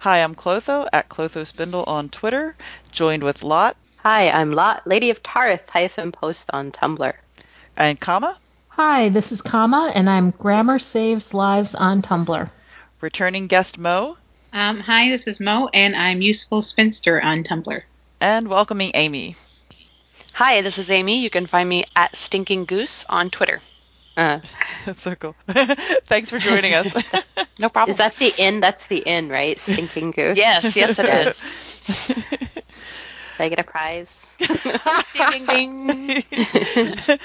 Hi, I'm Clotho at Clotho Spindle on Twitter, joined with Lot Hi, I'm Lot, Lady of Tarth hyphen post on Tumblr. and Kama, Hi, this is Kama, and I'm Grammar Saves Lives on Tumblr. returning guest Mo, Um, hi, this is Mo, and I'm Useful Spinster on Tumblr. and welcoming Amy. Hi, this is Amy. You can find me at Stinking Goose on Twitter. Uh, That's so cool. Thanks for joining us. No problem. is that the inn? That's the inn, right? Stinking Goose. Yes, yes, it is. Did I get a prize? ding, ding, ding.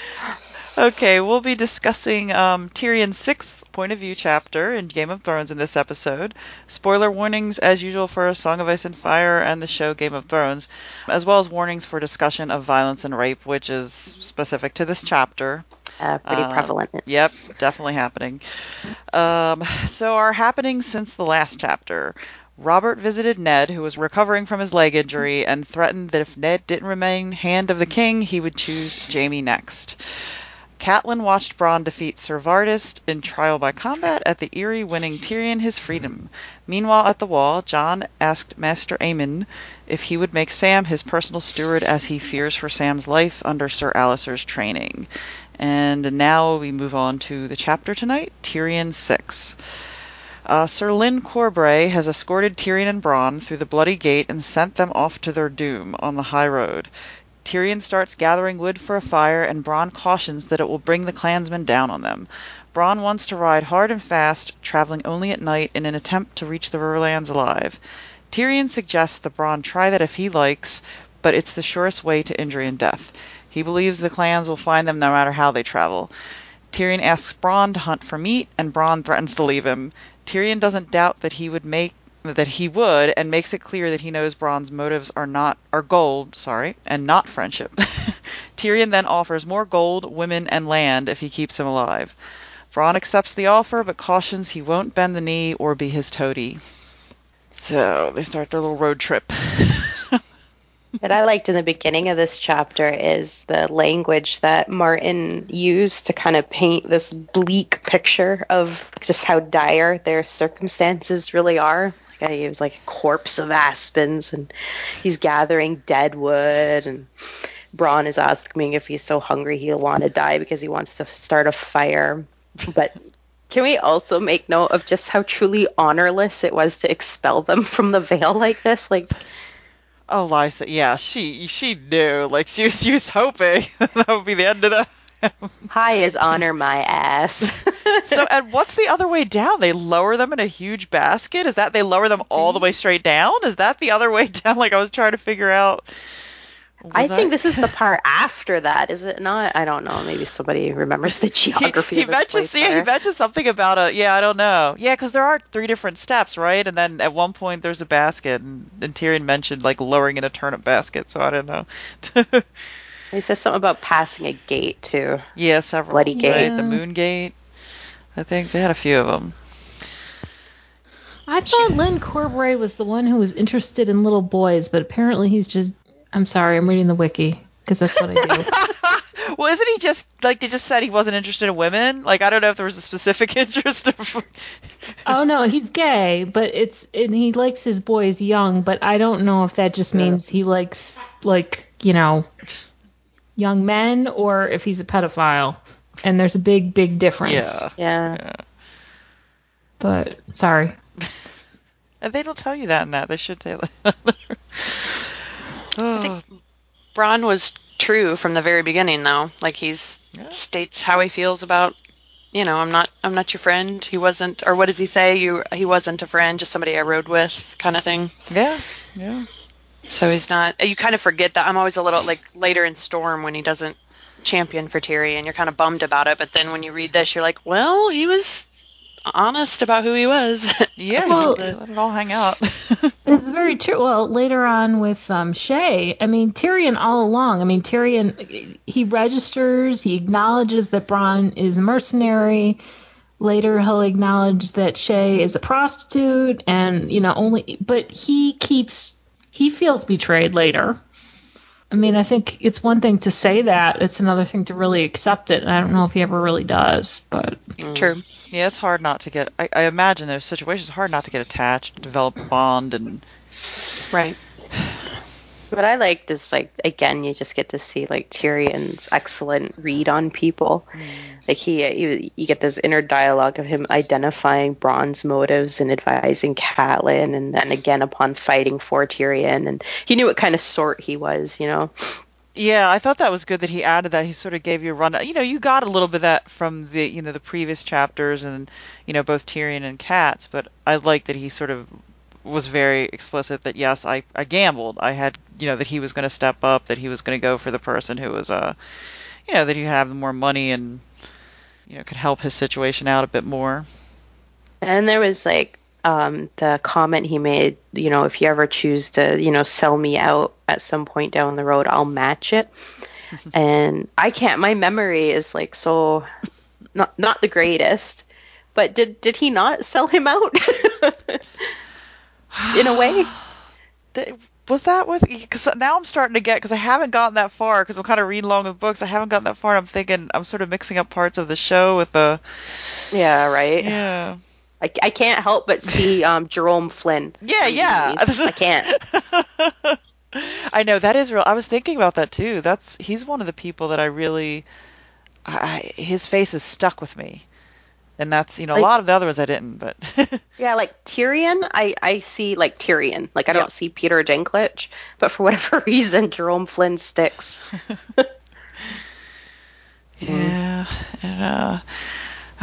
Okay, we'll be discussing um, Tyrion's sixth point of view chapter in Game of Thrones in this episode. Spoiler warnings, as usual, for Song of Ice and Fire and the show Game of Thrones, as well as warnings for discussion of violence and rape, which is specific to this chapter. Uh, pretty Um, prevalent. Yep, definitely happening. Um, so, our happenings since the last chapter. Robert visited Ned, who was recovering from his leg injury, and threatened that if Ned didn't remain Hand of the King, he would choose Jaime next. Catelyn watched Bronn defeat Sir Vardis in trial by combat at the Eyrie, winning Tyrion his freedom. Meanwhile, at the wall, Jon asked Master Aemon if he would make Sam his personal steward as he fears for Sam's life under Sir Alistair's training. And now we move on to the chapter tonight, Tyrion 6. Uh, Sir Lyn Corbray has escorted Tyrion and Bronn through the Bloody Gate and sent them off to their doom on the high road. Tyrion starts gathering wood for a fire, and Bronn cautions that it will bring the clansmen down on them. Bronn wants to ride hard and fast, traveling only at night in an attempt to reach the Riverlands alive. Tyrion suggests that Bronn try that if he likes, but it's the surest way to injury and death. He believes the clans will find them no matter how they travel. Tyrion asks Bronn to hunt for meat, and Bronn threatens to leave him. Tyrion doesn't doubt that he would make that he would, and makes it clear that he knows Bronn's motives are not are gold, sorry, and not friendship. Tyrion then offers more gold, women, and land if he keeps him alive. Bronn accepts the offer, but cautions he won't bend the knee or be his toady. So they start their little road trip. What I liked in the beginning of this chapter is the language that Martin used to kind of paint this bleak picture of just how dire their circumstances really are. Like he was like a corpse of aspens, and he's gathering dead wood, and Bronn is asking if he's so hungry he'll want to die because he wants to start a fire. But can we also make note of just how truly honorless it was to expel them from the Vale like this? Like Oh, Lysa, yeah, she she knew. Like she was, she was hoping that would be the end of that. High is honor my ass. so, and what's the other way down? They lower them in a huge basket. Is that they lower them all the mm-hmm. way straight down? Is that the other way down? Like I was trying to figure out. I Was think that- this is the part after that, is it not? I don't know. Maybe somebody remembers the he, geography. he of mentions place yeah, he mentions something about a yeah I don't know yeah because there are three different steps right and then at one point there's a basket and, and Tyrion mentioned like lowering in a turnip basket so I don't know He says something about passing a gate too. yeah several Bloody right? Gate. the Moon Gate I think they had a few of them I thought Lyn Corbray was the one who was interested in little boys, but apparently he's just. I'm sorry, I'm reading the wiki because that's what I do. well isn't he just like they just said he wasn't interested in women like I don't know if there was a specific interest of oh no, he's gay, but it's and he likes his boys young, but I don't know if that just means he likes like you know young men or if he's a pedophile. And there's a big, big difference. yeah Yeah. But sorry. and they don't tell you that in that they should tell that oh, Bronn was true from the very beginning, though. Like he's Yeah. states how he feels about, you know, I'm not, I'm not your friend. He wasn't, or what does he say? You, he wasn't a friend, just somebody I rode with, kind of thing. yeah yeah So he's not. You kind of forget that. I'm always a little like later in Storm when he doesn't champion for Tyrion. And you're kind of bummed about it, but then when you read this, you're like, well, he was honest about who he was. Yeah, Well- let it all hang out. It's very true. Well, later on with um, Shae, I mean Tyrion all along. I mean Tyrion, he registers, he acknowledges that Bronn is a mercenary. Later, he'll acknowledge that Shae is a prostitute, and you know only. But he keeps he feels betrayed later. I mean, I think it's one thing to say that; it's another thing to really accept it. And I don't know if he ever really does, but mm. True. yeah, it's hard not to get. I, I imagine those situations hard not to get attached, develop a bond, and Right. What I liked is like again, you just get to see like Tyrion's excellent read on people. Mm. Like he, you, you get this inner dialogue of him identifying Bronn's motives and advising Catelyn, and then again upon fighting for Tyrion, and he knew what kind of sort he was. You know, Yeah, I thought that was good that he added that. He sort of gave you a rundown. You know, you got a little bit of that from the you know the previous chapters and you know both Tyrion and Katz, but I like that he sort of was very explicit that yes, I I gambled. I had you know that he was going to step up, that he was going to go for the person who was uh you know that he had more money and you know could help his situation out a bit more. and there was like um, the comment he made. You know, if you ever choose to, you know, sell me out at some point down the road, I'll match it. and I can't. My memory is like so not not the greatest. But did did he not sell him out? In a way, Was that with? Because now I'm starting to get because I haven't gotten that far because I'm kind of reading along with books. I haven't gotten that far. And I'm thinking I'm sort of mixing up parts of the show with the yeah, right. yeah. I, I can't help but see um, Jerome Flynn. Yeah, yeah. I can't. I know that is real. I was thinking about that too. That's he's one of the people that I really, I, his face is stuck with me, and that's you know a lot of the other ones I didn't, but Yeah, like Tyrion, I, I see like Tyrion. Like I Yeah. don't see Peter Dinklage, but for whatever reason, Jerome Flynn sticks. yeah. And, uh,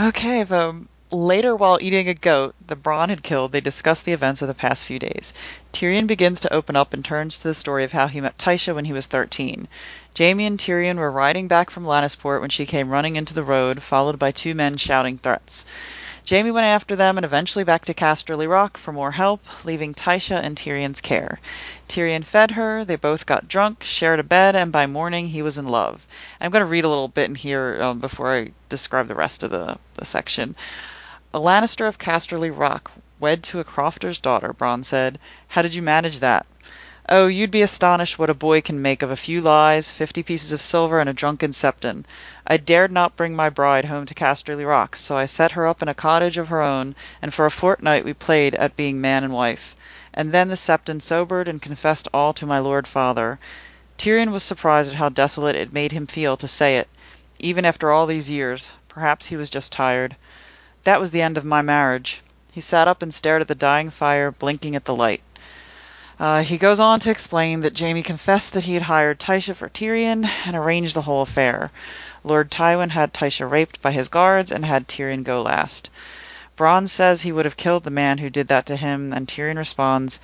okay, but later while eating a goat the Bronn had killed, they discuss the events of the past few days. Tyrion begins to open up and turns to the story of how he met Tysha when he was 13. Jaime and Tyrion were riding back from Lannisport when she came running into the road, followed by two men shouting threats. Jaime went after them and eventually back to Casterly Rock for more help, leaving Tysha in Tyrion's care. Tyrion fed her, they both got drunk, shared a bed, and by morning he was in love. I'm going to read a little bit in here um, before I describe the rest of the, the section. A Lannister of Casterly Rock, wed to a crofter's daughter, Bronn said. How did you manage that? Oh, you'd be astonished what a boy can make of a few lies, fifty pieces of silver, and a drunken septon. I dared not bring my bride home to Casterly Rock, so I set her up in a cottage of her own, and for a fortnight we played at being man and wife. And then the septon sobered and confessed all to my lord father. Tyrion was surprised at how desolate it made him feel to say it, even after all these years. Perhaps he was just tired. That was the end of my marriage. He sat up and stared at the dying fire, blinking at the light. Uh, he goes on to explain that Jaime confessed that he had hired Tysha for Tyrion and arranged the whole affair. Lord Tywin had Tysha raped by his guards and had Tyrion go last. Bronn says he would have killed the man who did that to him, and Tyrion responds,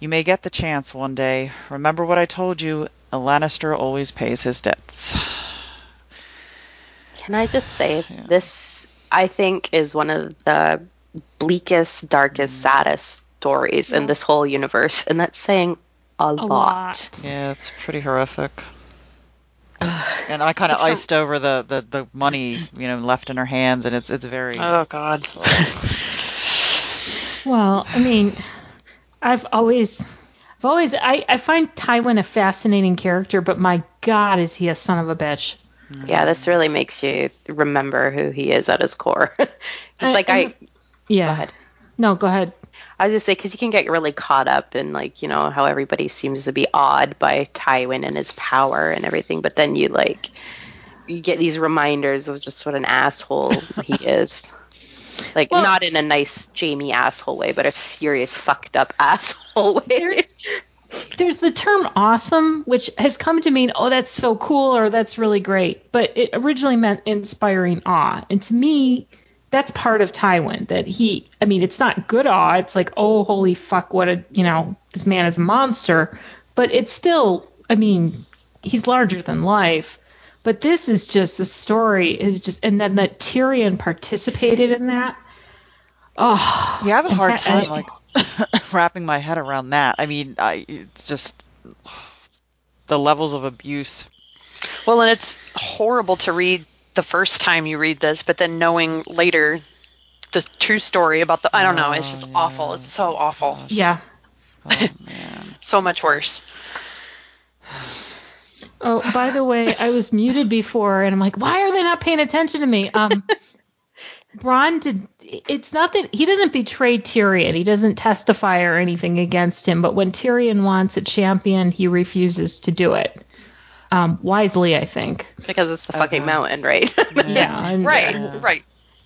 You may get the chance one day. Remember what I told you, a Lannister always pays his debts. Can I just say this? I think is one of the bleakest, darkest, Mm. saddest stories in this whole universe, and that's saying a, a lot. lot. Yeah, it's pretty horrific. and I kind of It's a- iced over the, the, the money, you know, left in her hands, and it's it's very. Oh God. Well, I mean, I've always, I've always, I, I find Tywin a fascinating character, but my God, is he a son of a bitch? Yeah, this really makes you remember who he is at his core. it's And- like and I, Yeah. ahead. No, go ahead. I was just say because you can get really caught up in like you know how everybody seems to be awed by Tywin and his power and everything, but then you like you get these reminders of just what an asshole he is. Like Well- not in a nice Jaime asshole way, but a serious fucked up asshole way. There's- There's the term awesome, which has come to mean, oh, that's so cool or that's really great. But it originally meant inspiring awe. And to me, that's part of Tywin that he, I mean, it's not good awe. It's like, oh, holy fuck, what a, you know, this man is a monster. But it's still, I mean, he's larger than life. But this is just, the story is just, and then that Tyrion participated in that. Oh, Yeah, I have a hard time like wrapping my head around that. I mean, I it's just the levels of abuse. Well, and it's horrible to read the first time you read this, but then knowing later the true story about the I don't know, it's just Oh, awful. It's so awful. yeah. Oh man. So much worse. Oh, by the way, I was muted before, and I'm like, why are they not paying attention to me? Um, Bronn did. It's not that he doesn't betray Tyrion. He doesn't testify or anything against him. But when Tyrion wants a champion, he refuses to do it. Um, wisely, I think. Because it's the fucking mountain, right? Yeah. and- Right, Yeah. right.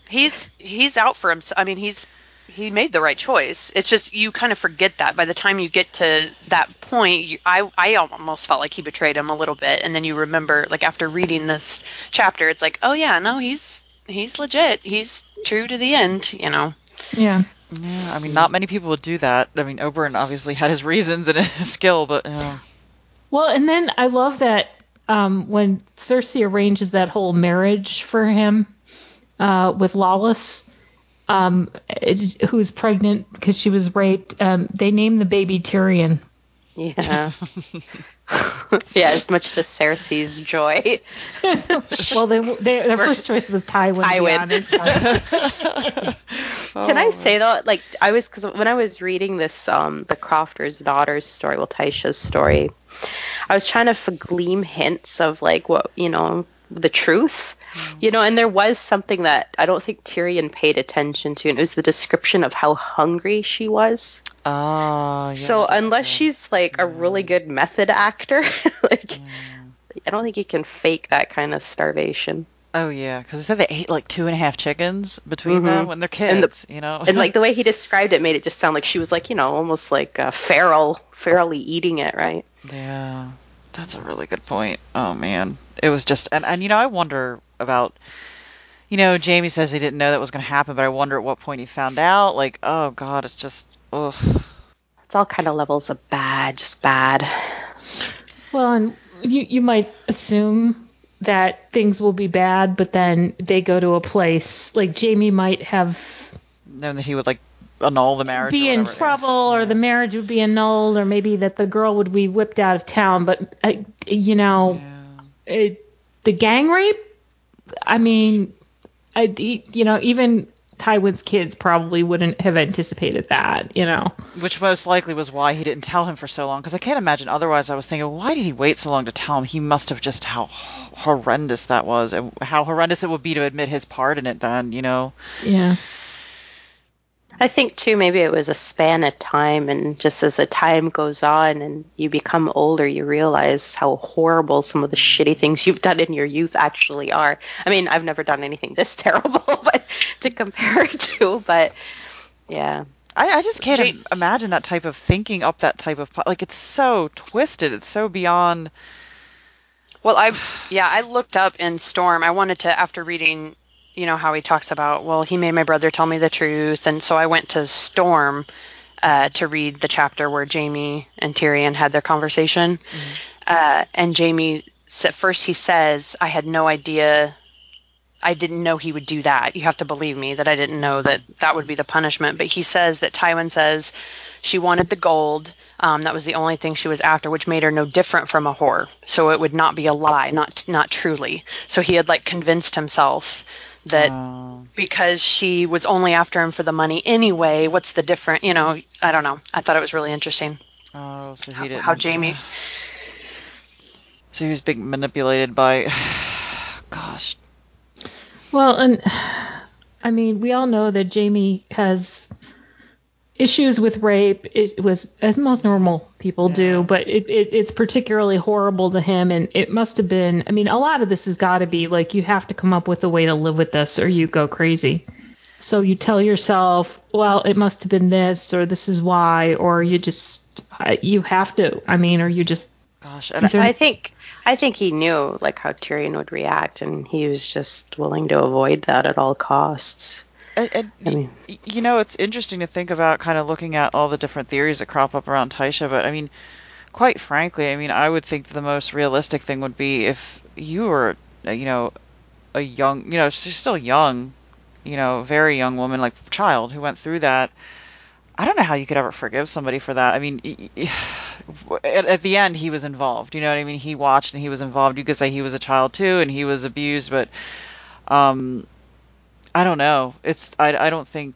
He's he's out for himself. I mean, he's he made the right choice. It's just you kind of forget that by the time you get to that point. You, I I almost felt like he betrayed him a little bit, and then you remember, like after reading this chapter, it's like, oh yeah, no, he's he's legit. He's true to the end. You know. Yeah. Yeah, I mean, not many people would do that. I mean, Oberyn obviously had his reasons and his skill, but uh, Well, and then I love that um, when Cersei arranges that whole marriage for him uh, with Lollys, um, who's pregnant because she was raped. Um, they name the baby Tyrion. Yeah. yeah, as much to Cersei's joy. Well, they, they, their first choice was Tywin. to be Tywin. honest. Can I say though, like I was because when I was reading this, um, the Crofter's daughter's story, well, Tysha's story, I was trying to f- glean hints of like what you know the truth, you know, and there was something that I don't think Tyrion paid attention to, and it was the description of how hungry she was. Oh, yeah, so unless she's like a really good method actor, like I don't think you can fake that kind of starvation. oh yeah, because they said they ate like two and a half chickens between them when they're And the- kids. you know, and like the way he described it made it just sound like she was like you know almost like uh, feral ferally eating it right Yeah, that's a really good point. Oh man, it was just and and you know I wonder about. You know, Jaime says he didn't know that was going to happen, but I wonder at what point he found out. Like, oh god, it's just, ugh. it's all kind of levels of bad just bad Well, and you you might assume that things will be bad, but then they go to a place like Jaime might have Knowing that he would like annul the marriage. be or in trouble or the marriage would be annulled or maybe that the girl would be whipped out of town but uh, you know it, the gang rape i mean I, you know even tywin's kids probably wouldn't have anticipated that you know Which most likely was why he didn't tell him for so long. Because I can't imagine otherwise. I was thinking, why did he wait so long to tell him? He must have just how horrendous that was, and how horrendous it would be to admit his part in it. Then, you know. yeah i think too maybe it was a span of time and just as the time goes on and you become older you realize how horrible some of the shitty things you've done in your youth actually are i mean i've never done anything this terrible but to compare it to but yeah I, I just can't Ja- im- imagine that type of thinking up that type of like it's so twisted. It's so beyond. Well, I yeah, I looked up in Storm. I wanted to after reading, you know, how he talks about, well, he made my brother tell me the truth, and so I went to Storm uh, to read the chapter where Jaime and Tyrion had their conversation, uh, and Jaime at first he says, I had no idea. I didn't know he would do that. You have to believe me that I didn't know that that would be the punishment. But he says that Tywin says she wanted the gold. Um, that was the only thing she was after, which made her no different from a whore. So it would not be a lie, not not truly. So he had like convinced himself that Oh. because she was only after him for the money anyway. What's the different? You know, I don't know. I thought it was really interesting Oh, so he how, didn't. how Jaime. So he was being manipulated by. Gosh. Well, and I mean, we all know that Jaime has issues with rape. It was as most normal people do, but it, it, it's particularly horrible to him. And it must have been. I mean, a lot of this has got to be like you have to come up with a way to live with this, or you go crazy. So you tell yourself, well, it must have been this, or this is why, or you just you have to. I mean, or you just Gosh. And These are- I think I think he knew like how Tyrion would react, and he was just willing to avoid that at all costs. And, and I mean- you know, it's interesting to think about kind of looking at all the different theories that crop up around Tysha, but I mean, quite frankly, I mean, I would think the most realistic thing would be if you were, uh, you know, a young, you know, she's still young, you know, very young woman, like child, who went through that. I don't know how you could ever forgive somebody for that. I mean, at, at the end, he was involved. You know what I mean? He watched and he was involved. You could say he was a child too, and he was abused, but um, I don't know. It's I, I don't think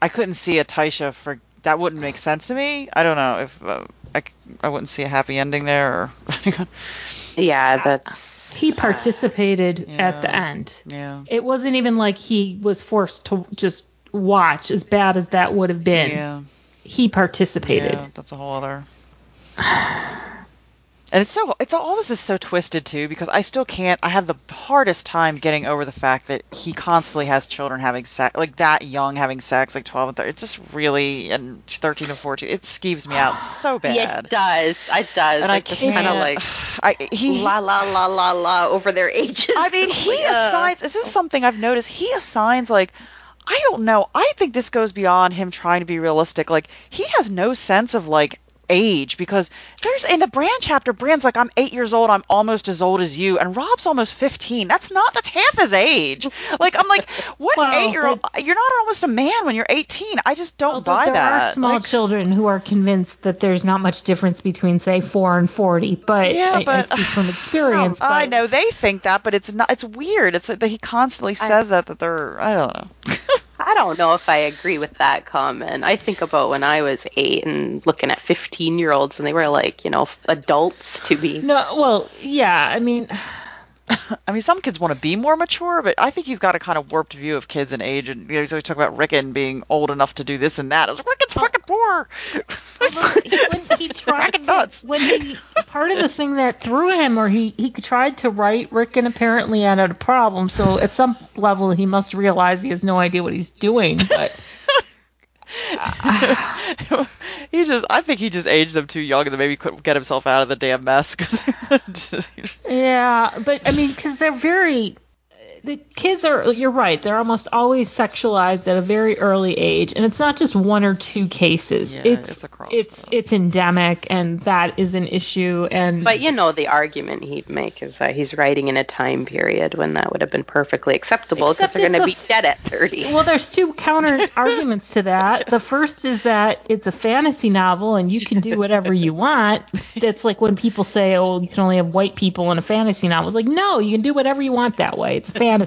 I couldn't see a Tysha for that wouldn't make sense to me. I don't know if uh, I, c- I wouldn't see a happy ending there. Or Yeah, that's He participated at the end. yeah, It wasn't even like he was forced to just watch, as bad as that would have been. yeah. He participated. Yeah, that's a whole other. And it's so it's all this is so twisted too because I still can't. I have the hardest time getting over the fact that he constantly has children having sex, like that young having sex, like twelve and thirteen. It just really and thirteen and fourteen. It skeeves me out so bad. yeah, it does. It does. and I Like, just can't. kind of like I he. la la la la la over their ages. I mean, he Like, uh, assigns. This something I've noticed. He assigns like. I don't know. I think this goes beyond him trying to be realistic. Like he has no sense of like age because there's in the Bran chapter, Bran's like, I'm eight years old, I'm almost as old as you, and Robb's almost fifteen. That's not that's half his age. Like I'm like, what Well, eight year old? You're not almost a man when you're eighteen. I just don't buy there that. There are small Like, children who are convinced that there's not much difference between, say, four and forty. But Yeah, I, I but- speak from experience. I but- know they think that, but it's not. It's weird. It's that he constantly says that that they're. I don't know. I don't know if I agree with that comment. I think about when I was eight and looking at 15 year olds and they were like, you know, adults to be. No, well, yeah. I mean, I mean, some kids want to be more mature, but I think he's got a kind of warped view of kids and age. And you know, he's always talking about Rickon being old enough to do this and that. I was like, Rickon's fucking poor. when he tried fucking to, nuts. when he part of the thing that threw him or he he tried to write Rickon apparently had a problem so at some level he must realize he has no idea what he's doing but he just, I think he just aged them too young, and then maybe couldn't get himself out of the damn mess. yeah but i mean because they're very the kids are you're right they're almost always sexualized at a very early age and it's not just one or two cases Yeah, it's it's across it's it's endemic and that is an issue and But you know, the argument he'd make is that he's writing in a time period when that would have been perfectly acceptable because they're going to be dead at 30. Well, there's two counter arguments to that. The first is that it's a fantasy novel and you can do whatever you want. That's like when people say, "Oh, you can only have white people in a fantasy novel." It's like, no, you can do whatever you want that way. It's fantasy.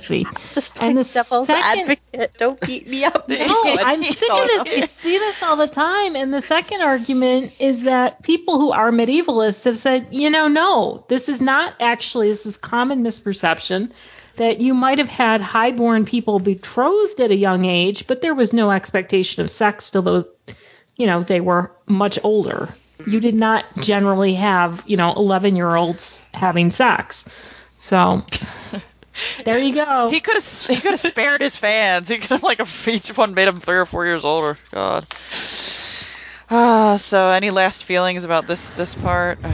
Just And the devil's second- advocate. Don't beat me up. No, I'm sick of this. We see this all the time. And the second argument is that people who are medievalists have said, you know, no, this is not actually, this is common misperception that you might have had highborn people betrothed at a young age, but there was no expectation of sex till those, you know, they were much older. You did not generally have, you know, 11 year olds having sex. So there you go. he could have, he could have spared his fans. He could have like each one made him three or four years older. God. Ah, so any last feelings about this this part?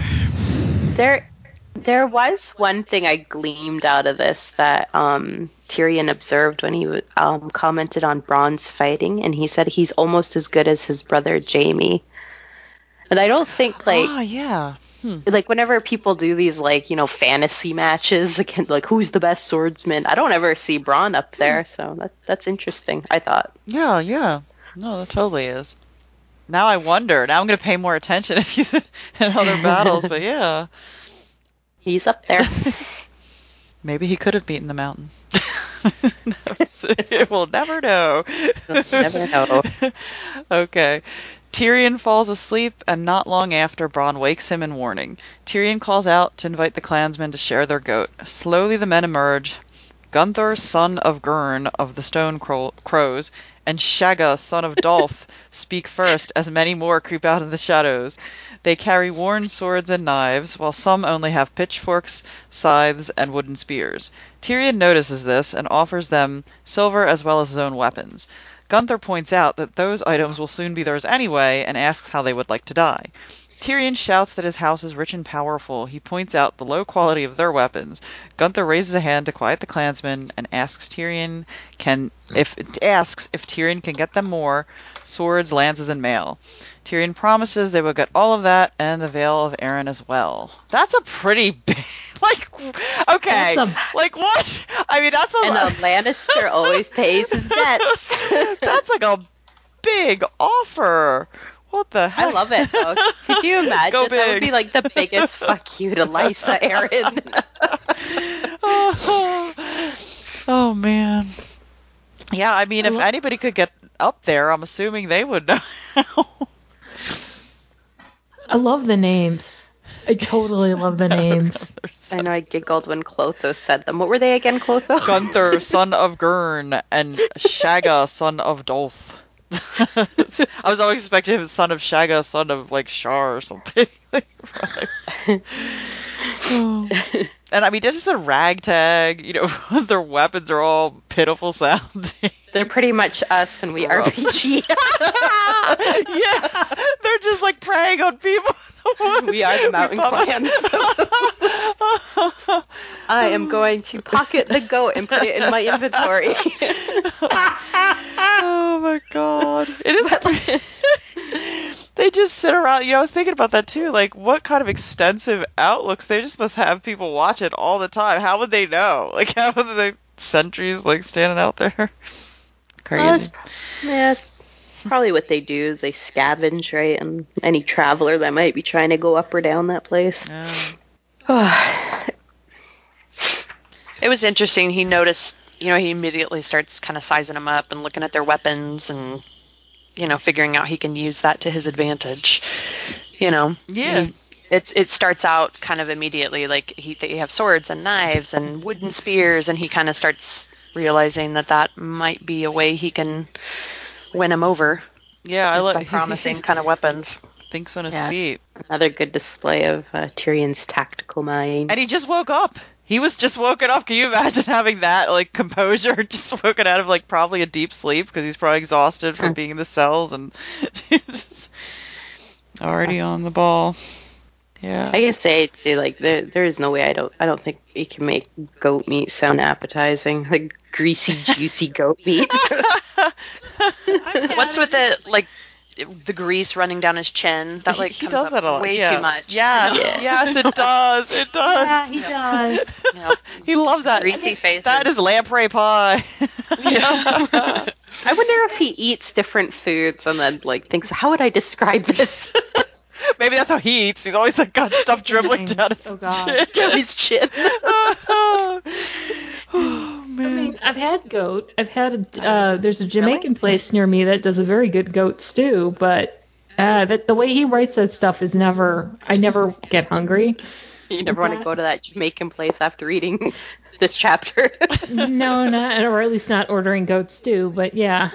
There, there was one thing I gleamed out of this that um, Tyrion observed when he um, commented on Bronn's fighting, and he said he's almost as good as his brother Jaime. And I don't think like Ah, yeah. like whenever people do these like you know fantasy matches again like who's the best swordsman, I don't ever see Bronn up there, so that that's interesting. I thought. Yeah, yeah. No, that totally is. Now I wonder. Now I'm going to pay more attention if he's in other battles. But yeah, He's up there. maybe he could have beaten the mountain. we'll never know. Never know. okay. Tyrion falls asleep, and not long after, Bronn wakes him in warning. Tyrion calls out to invite the clansmen to share their goat. Slowly the men emerge. Gunthor, son of Gurn of the Stone Cro- Crows, and Shaga, son of Dolph, speak first, as many more creep out of the shadows. They carry worn swords and knives, while some only have pitchforks, scythes, and wooden spears. Tyrion notices this and offers them silver as well as his own weapons. Gunthor points out that those items will soon be theirs anyway and asks how they would like to die. Tyrion shouts that his house is rich and powerful. He points out the low quality of their weapons. Gunthor raises a hand to quiet the clansmen and asks Tyrion can if asks if Tyrion can get them more swords, lances, and mail. Tyrion promises they will get all of that and the Vale of Arryn as well. That's a pretty big, like, okay, That's a- like what? I mean, that's a And a Lannister always pays his debts. that's like a big offer. What the hell? I love it though. Could you imagine? Go That would be like the biggest fuck you to Lysa Arryn. oh man. Yeah, I mean, if lo- anybody could get up there, I'm assuming they would know. I love the names. I totally love the names. I know I giggled when Clotho said them. What were they again, Clotho? Gunthor, son of Gurn, and Shaga, son of Dolph. I was always expecting him son of Shaga, son of like Shar or something. And I mean, they're just a ragtag. You know, their weapons are all pitiful sounding. They're pretty much us when we RPG. yeah, they're just like preying on people. we are the mountain clans. I am going to pocket the goat and put it in my inventory. Oh my god, it is. they just sit around. You know, I was thinking about that too. Like, what kind of extensive outlooks? They just must have people watch it all the time. How would they know? Like, how would they sentries like standing out there? Well, Crazy. it's- yeah, it's probably what they do is they scavenge, right? And any traveler that might be trying to go up or down that place. Yeah. It was interesting. He noticed, you know, he immediately starts kind of sizing them up and looking at their weapons and, you know, figuring out he can use that to his advantage. You know, Yeah. He- it's it starts out kind of immediately like he they have swords and knives and wooden spears, and he kind of starts realizing that that might be a way he can win him over Yeah, I like promising kind of weapons. Thinks on his Yes. feet. Another good display of uh, Tyrion's tactical mind. And he just woke up. He was just woken up. Can you imagine having that like composure just woken out of like probably a deep sleep because he's probably exhausted from being in the cells and just already on the ball. Yeah. I can say too, like there, there is no way I don't, I don't think you can make goat meat sound appetizing, like greasy, juicy goat meat. What's with the like the grease running down his chin? That like he comes does up that a lot. way yes. too much. Yes, Yeah. yes, it does. It does. Yeah, he does. You He loves that. greasy face. That is lamprey pie. I wonder if he eats different foods and then like thinks, how would I describe this? Maybe that's how he eats. He's always like got stuff dribbling down his Oh, God. chin. Down his chin. oh I man. mean, I've had goat. I've had uh, there's a Jamaican place near me that does a very good goat stew, but uh, that the way he writes that stuff is never. I never get hungry. You never want to go to that Jamaican place after reading this chapter. No, not or at least not ordering goat stew. But yeah,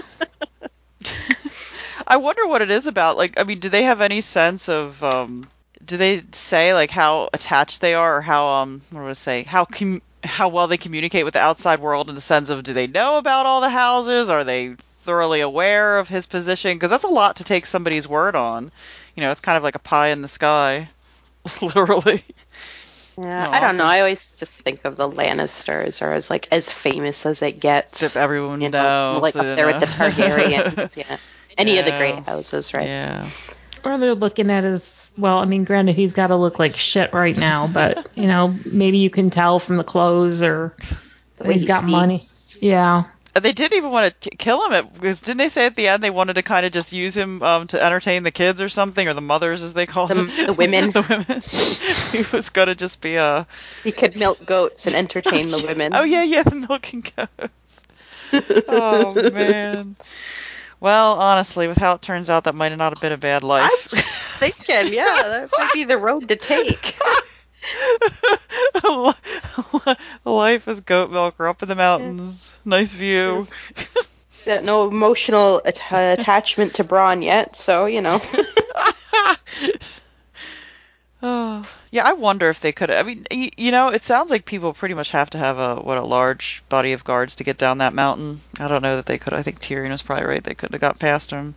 I wonder what it is about. Like, I mean, do they have any sense of? um Do they say like how attached they are, or how um what do I say? How com- how well they communicate with the outside world in the sense of do they know about all the houses? Are they thoroughly aware of his position? Because that's a lot to take somebody's word on. You know, it's kind of like a pie in the sky, literally. Yeah, No, I don't know. I always just think of the Lannisters are as like as famous as it gets. If everyone you know, knows, like up there with the know. Targaryens. yeah, any of the great houses, right? Yeah. Or they're looking at his. Well, I mean, granted, he's got to look like shit right now, but you know, maybe you can tell from the clothes or The way he's he got money. Yeah. They didn't even want to kill him at, because didn't they say at the end they wanted to kind of just use him um, to entertain the kids or something, or the mothers as they called The- them, the women. the women. he was gonna just be a. He could milk goats and entertain the women. Oh yeah, yeah, the milking goats. oh man. Well, honestly, with how it turns out, that might not have been a bad life. thinking, yeah, that might be the road to take. life as goat milker up in the mountains. Nice view. Got no emotional at- attachment to Bronn yet, so you know. Yeah, I wonder if they could. I mean, y- you know, it sounds like people pretty much have to have a what a large body of guards to get down that mountain. I don't know that they could. I think Tyrion was probably right. They could have got past him.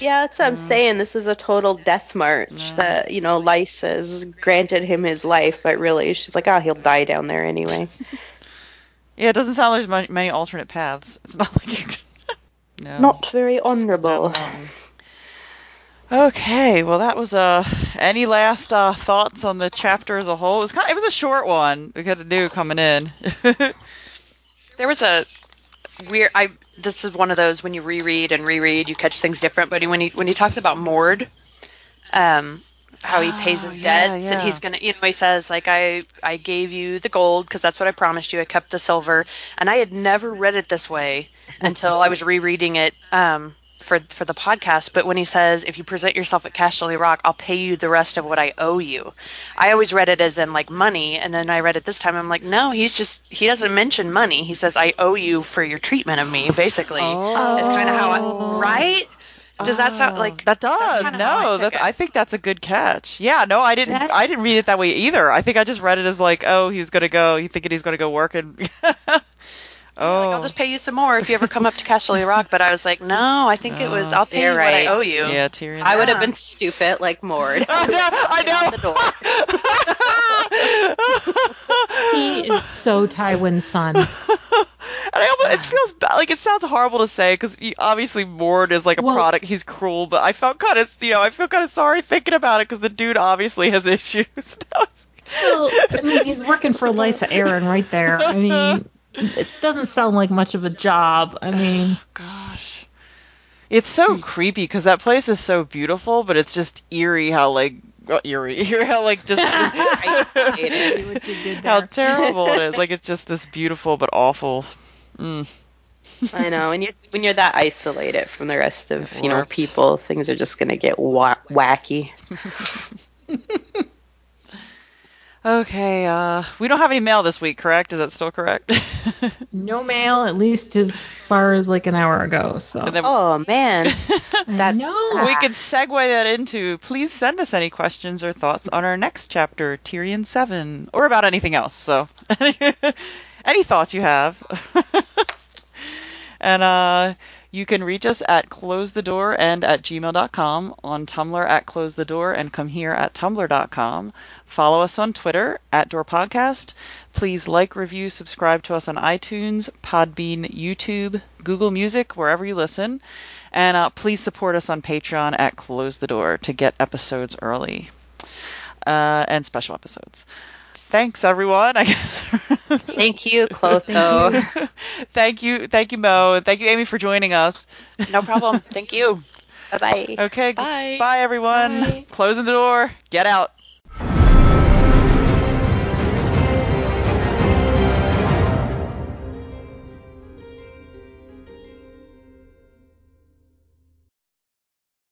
Yeah, that's what I'm saying. This is a total death march that, you know, Lysa has granted him his life, but really she's like, oh, he'll die down there anyway. Yeah, it doesn't sound like there's many, many alternate paths. It's not like you. Can... no. Not very honorable. Down the mountain. Okay, well, that was uh. Any last uh, thoughts on the chapter as a whole? It was kind. Of, it was a short one. We got a new coming in. There was a weird. I this is one of those when you reread and reread, you catch things different. But when he when he talks about Mord, um, how he pays Oh, his yeah, debts yeah. and he's gonna, you know, he says like I I gave you the gold because that's what I promised you. I kept the silver, and I had never read it this way until I was rereading it. Um, for, for the podcast, but when he says, if you present yourself at Casterly Rock, I'll pay you the rest of what I owe you. I always read it as in like money, and then I read it this time. I'm like, no, he's just he doesn't mention money. He says, I owe you for your treatment of me, basically. Oh. It's kind of how I right. Does that sound oh. like that does kinda I no that. I think that's a good catch. Yeah, no, I didn't. That- I didn't read it that way either. I think I just read it as like, oh, he's gonna go. You thinking he's gonna go work and. oh, Like, I'll oh. just pay you some more if you ever come up to Castle Rock. But I was like, no, I think it was oh, I'll pay You're right. what I owe you. yeah, Tyrion. I would have been stupid like Mord. I know. I know. He is so Tywin's son. And I almost, it feels bad. Like it sounds horrible to say because obviously Mord is like a Well- product. He's cruel, but I felt kind of, you know, I feel kind of sorry thinking about it because the dude obviously has issues. Well, I mean, he's working for Lysa Arryn right there. I mean, it doesn't sound like much of a job. I mean, Gosh, it's so creepy because that place is so beautiful, but it's just eerie how like eerie, eerie how like just Isolated. what you did how terrible it is. Like it's just this beautiful but awful. Mm. I know. When you're when you're that isolated from the rest of you know people, things are just gonna get wa- wacky. Okay, uh, we don't have any mail this week, correct? Is that still correct? No mail, at least as far as like an hour ago. So then Oh man, that's no. we could segue that into please send us any questions or thoughts on our next chapter, Tyrion 7, or about anything else. So, any thoughts you have. and uh, you can reach us at close the door and at gmail.com, on Tumblr at close the door, and come here at tumblr.com. Follow us on Twitter at Door Podcast. Please like, review, subscribe to us on iTunes, Podbean, YouTube, Google Music, wherever you listen. And uh, please support us on Patreon at Close the Door to get episodes early uh, and special episodes. Thanks, everyone. I guess. thank you, Clotho. thank you, thank you, Mo, and thank you, Amy, for joining us. No problem. Thank you. Bye bye. Okay, Bye. bye, everyone. Bye. Closing the door. Get out.